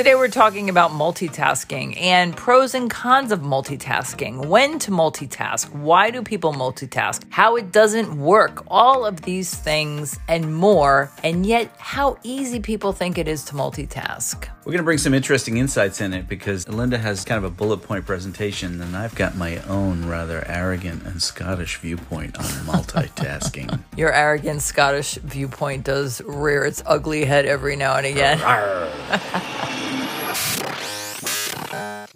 Today we're talking about multitasking and pros and cons of multitasking, when to multitask, why do people multitask, how it doesn't work, all of these things and more, and yet how easy people think it is to multitask. We're going to bring some interesting insights in it because Linda has kind of a bullet point presentation, and I've got my own rather arrogant and Scottish viewpoint on multitasking. Your arrogant Scottish viewpoint does rear its ugly head every now and again.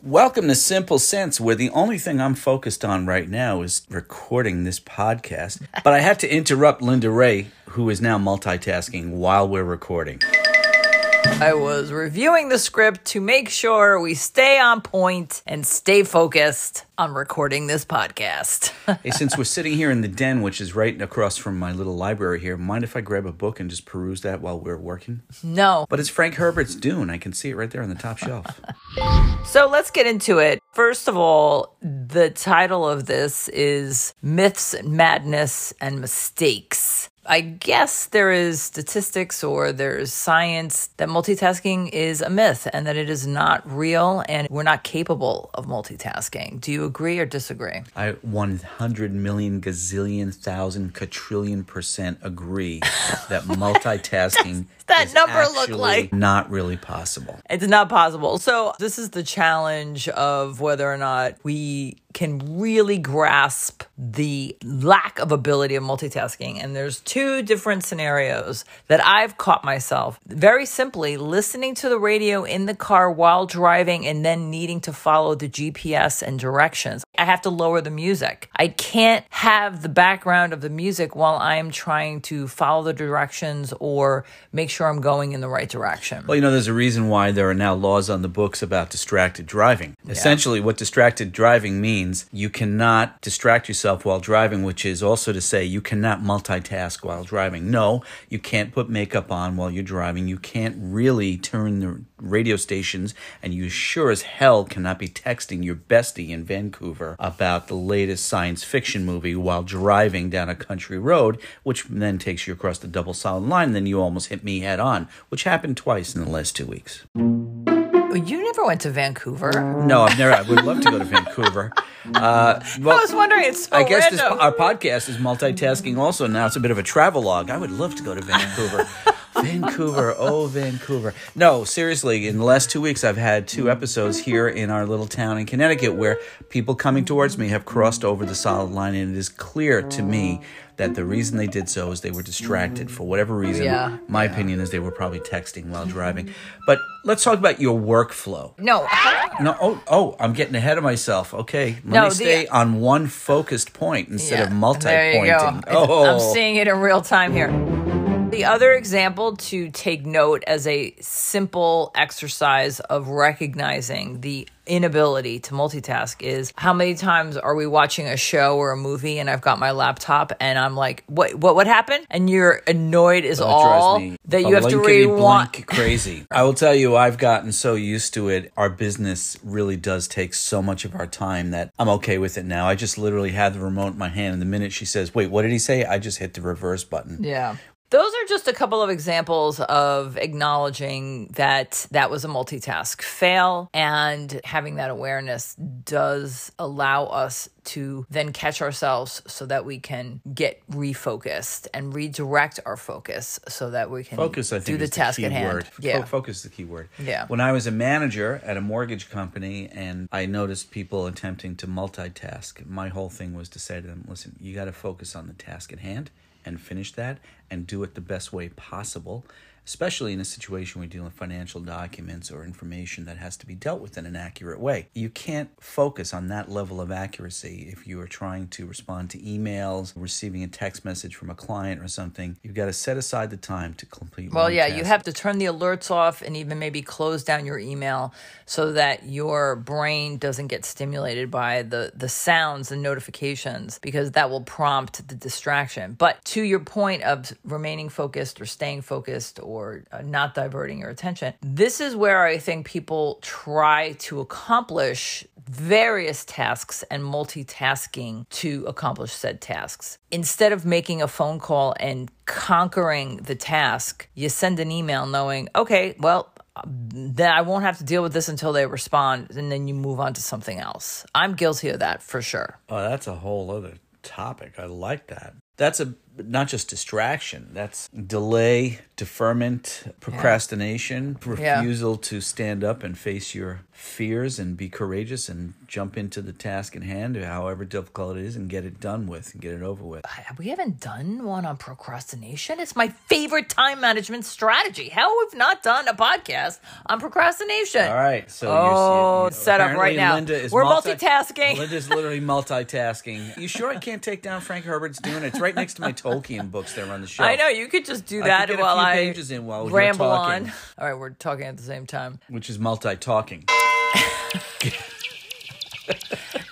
Welcome to Simple Sense, where the only thing I'm focused on right now is recording this podcast. But I had to interrupt Linda Ray, who is now multitasking while we're recording. I was reviewing the script to make sure we stay on point and stay focused on recording this podcast. hey, since we're sitting here in the den, which is right across from my little library here, mind if I grab a book and just peruse that while we're working? No. But it's Frank Herbert's Dune. I can see it right there on the top shelf. so let's get into it. First of all, the title of this is Myths, Madness, and Mistakes. I guess there is statistics or there's science that multitasking is a myth and that it is not real and we're not capable of multitasking. Do you agree or disagree? I 100 million gazillion thousand quadrillion percent agree that multitasking that number look like? Not really possible. It's not possible. So, this is the challenge of whether or not we can really grasp the lack of ability of multitasking. And there's two different scenarios that I've caught myself very simply listening to the radio in the car while driving and then needing to follow the GPS and directions. I have to lower the music. I can't have the background of the music while I'm trying to follow the directions or make sure I'm going in the right direction. Well, you know, there's a reason why there are now laws on the books about distracted driving. Yeah. Essentially, what distracted driving means you cannot distract yourself while driving, which is also to say you cannot multitask while driving. No, you can't put makeup on while you're driving. You can't really turn the radio stations, and you sure as hell cannot be texting your bestie in Vancouver about the latest science fiction movie while driving down a country road, which then takes you across the double solid line. And then you almost hit me head on, which happened twice in the last two weeks. You never went to Vancouver. No, I've never. I would love to go to Vancouver. Uh, well, I was wondering. It's so I guess this, our podcast is multitasking. Also, now it's a bit of a travel log. I would love to go to Vancouver. Vancouver, oh Vancouver. No, seriously, in the last two weeks, I've had two episodes here in our little town in Connecticut where people coming towards me have crossed over the solid line, and it is clear to me that the reason they did so is they were distracted for whatever oh, reason. Yeah. My yeah. opinion is they were probably texting while driving. But let's talk about your workflow. No. No. Oh, oh, I'm getting ahead of myself. Okay. Let no, me stay the, on one focused point instead yeah, of multi-pointing. Oh. I'm seeing it in real time here. The other example to take note as a simple exercise of recognizing the inability to multitask is how many times are we watching a show or a movie and I've got my laptop and I'm like, what what what happened? And you're annoyed is all that you have to rewind. Crazy. I will tell you, I've gotten so used to it. Our business really does take so much of our time that I'm okay with it now. I just literally have the remote in my hand, and the minute she says, "Wait, what did he say?" I just hit the reverse button. Yeah. Those are just a couple of examples of acknowledging that that was a multitask fail and having that awareness does allow us to then catch ourselves so that we can get refocused and redirect our focus so that we can focus, I think, do the task the at hand. Word. Yeah. Focus is the key word. Yeah. When I was a manager at a mortgage company and I noticed people attempting to multitask, my whole thing was to say to them, listen, you got to focus on the task at hand and finish that and do it the best way possible especially in a situation where you're dealing with financial documents or information that has to be dealt with in an accurate way. You can't focus on that level of accuracy if you are trying to respond to emails, receiving a text message from a client or something. You've got to set aside the time to complete. Well, yeah, task. you have to turn the alerts off and even maybe close down your email so that your brain doesn't get stimulated by the the sounds and notifications because that will prompt the distraction. But to your point of remaining focused or staying focused or or uh, not diverting your attention. This is where I think people try to accomplish various tasks and multitasking to accomplish said tasks. Instead of making a phone call and conquering the task, you send an email knowing, okay, well, then I won't have to deal with this until they respond, and then you move on to something else. I'm guilty of that for sure. Oh, that's a whole other topic. I like that. That's a not just distraction. That's delay, deferment, procrastination, Yeah. refusal to stand up and face your fears and be courageous and jump into the task in hand, however difficult it is, and get it done with and get it over with. We haven't done one on procrastination. It's my favorite time management strategy. How we've not done a podcast on procrastination? All right, so Oh, you're, set up right now. Linda is We're multi- multitasking. Linda's literally multitasking. You sure I can't take down Frank Herbert's Dune? It's right next to my Tolkien books there on the shelf. I know you could just do that could get a while I pages in while you're ramble talking. on. All right, we're talking at the same time. Which is multi-talking.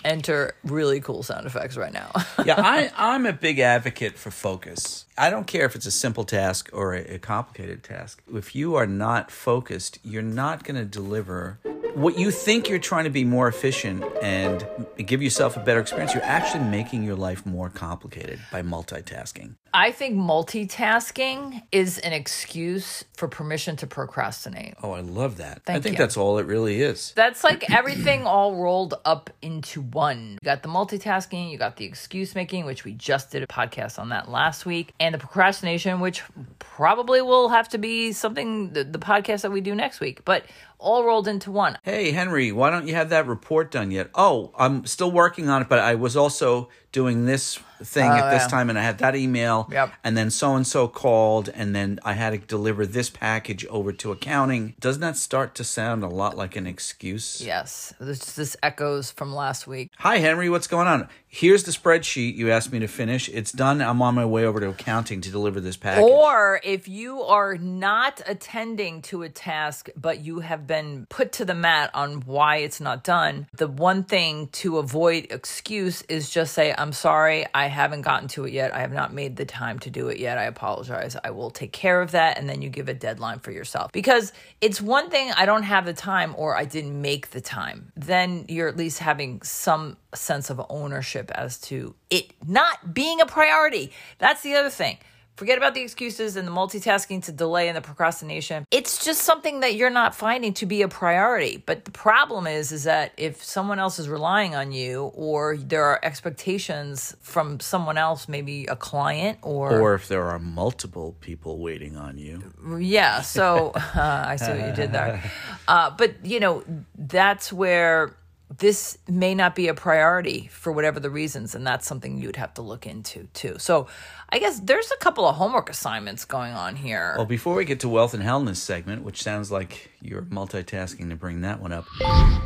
Enter really cool sound effects right now. yeah, I, I'm a big advocate for focus. I don't care if it's a simple task or a, a complicated task. If you are not focused, you're not going to deliver what you think you're trying to be more efficient and give yourself a better experience. You're actually making your life more complicated by multitasking. I think multitasking is an excuse for permission to procrastinate. Oh, I love that. Thank I think you. that's all it really is. That's like everything all rolled up into one. You got the multitasking, you got the excuse making, which we just did a podcast on that last week, and the procrastination, which probably will have to be something, the, the podcast that we do next week, but all rolled into one. Hey, Henry, why don't you have that report done yet? Oh, I'm still working on it, but I was also doing this thing at oh, this Oh, yeah. time and I had that email. Yep. And then so and so called, and then I had to deliver this package over to accounting. Doesn't that start to sound a lot like an excuse? Yes, this, this echoes from last week. Hi, Henry, what's going on? Here's the spreadsheet you asked me to finish. It's done. I'm on my way over to accounting to deliver this package. Or if you are not attending to a task, but you have been put to the mat on why it's not done, the one thing to avoid excuse is just say, I'm sorry, I haven't gotten to it yet. I have not made the time to do it yet. I apologize. I will take care of that. And then you give a deadline for yourself. Because it's one thing, I don't have the time or I didn't make the time. Then you're at least having some sense of ownership as to it not being a priority. That's the other thing. Forget about the excuses and the multitasking to delay and the procrastination. It's just something that you're not finding to be a priority. But the problem is is that if someone else is relying on you or there are expectations from someone else, maybe a client or, or if there are multiple people waiting on you. yeah, so uh, I see what you did there. Uh, but you know, that's where this may not be a priority for whatever the reasons, and that's something you'd have to look into too. So, I guess there's a couple of homework assignments going on here. Well, before we get to wealth and wellness segment, which sounds like you're multitasking to bring that one up,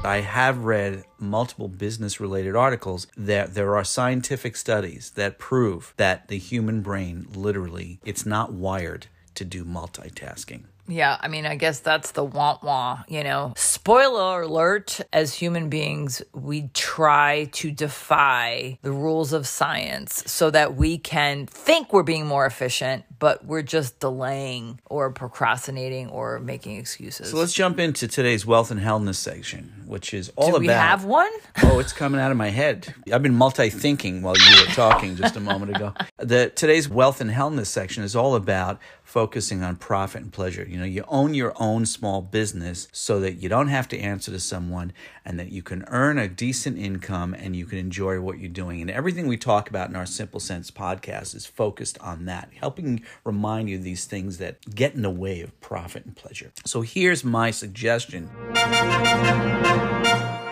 I have read multiple business related articles that there are scientific studies that prove that the human brain literally it's not wired to do multitasking. Yeah, I mean, I guess that's the want wah, you know. Spoiler alert, as human beings, we try to defy the rules of science so that we can think we're being more efficient, but we're just delaying or procrastinating or making excuses. So let's jump into today's wealth and wellness section, which is all Do about we have one? oh, it's coming out of my head. I've been multi-thinking while you were talking just a moment ago. The today's wealth and wellness section is all about focusing on profit and pleasure. You know, you own your own small business so that you don't have to answer to someone and that you can earn a decent income and you can enjoy what you're doing. And everything we talk about in our Simple Sense podcast is focused on that, helping remind you of these things that get in the way of profit and pleasure. So here's my suggestion.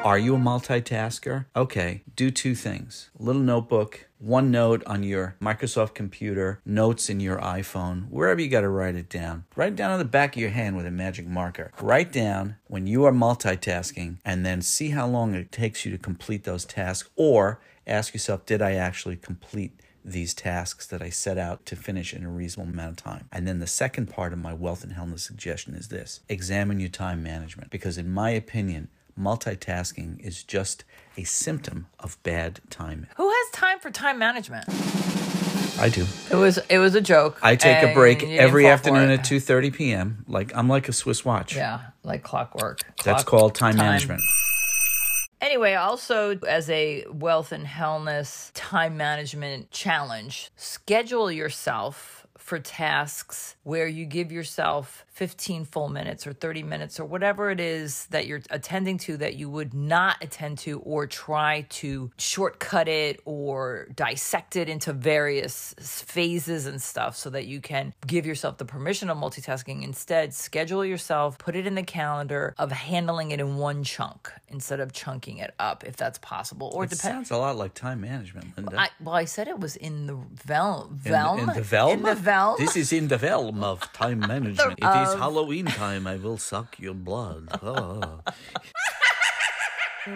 Are you a multitasker? Okay, do two things. Little notebook, OneNote on your Microsoft computer, notes in your iPhone, wherever you got to write it down. Write it down on the back of your hand with a magic marker. Write down when you are multitasking and then see how long it takes you to complete those tasks or ask yourself, did I actually complete these tasks that I set out to finish in a reasonable amount of time. And then the second part of my wealth and wellness suggestion is this examine your time management. Because, in my opinion, multitasking is just a symptom of bad time. Who has time for time management? I do. It was it was a joke. I take a break every afternoon at 2:30 p.m. Like I'm like a Swiss watch. Yeah, like clockwork. That's Clock called time, management. Anyway, also as a wealth and wellness time management challenge, schedule yourself for tasks where you give yourself 15 full minutes or 30 minutes or whatever it is that you're attending to that you would not attend to or try to shortcut it or dissect it into various phases and stuff so that you can give yourself the permission of multitasking. Instead, schedule yourself, put it in the calendar of handling it in one chunk instead of chunking it up if that's possible. Or It depends. sounds a lot like time management, Linda. I, well, I said it was in the vel- in, velm. in the? In the velm. This is in the realm of time management. It is Halloween time. I will suck your blood. Oh.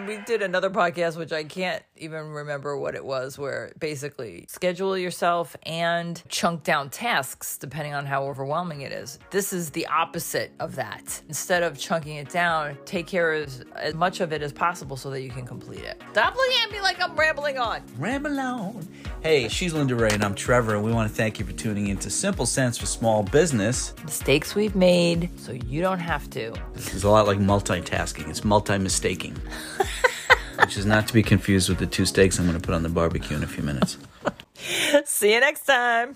We did another podcast, which I can't even remember what it was, where basically schedule yourself and chunk down tasks depending on how overwhelming it is. This is the opposite of that. Instead of chunking it down, take care of as, as much of it as possible so that you can complete it. Stop looking at me like I'm rambling on. Ramble on. Hey, she's Linda Ray, and I'm Trevor, and we want to thank you for tuning in to Simple Sense for Small Business. Mistakes we've made so you don't have to. This is a lot like multitasking. It's multi-mistaking, which is not to be confused with the two steaks I'm going to put on the barbecue in a few minutes. See you next time.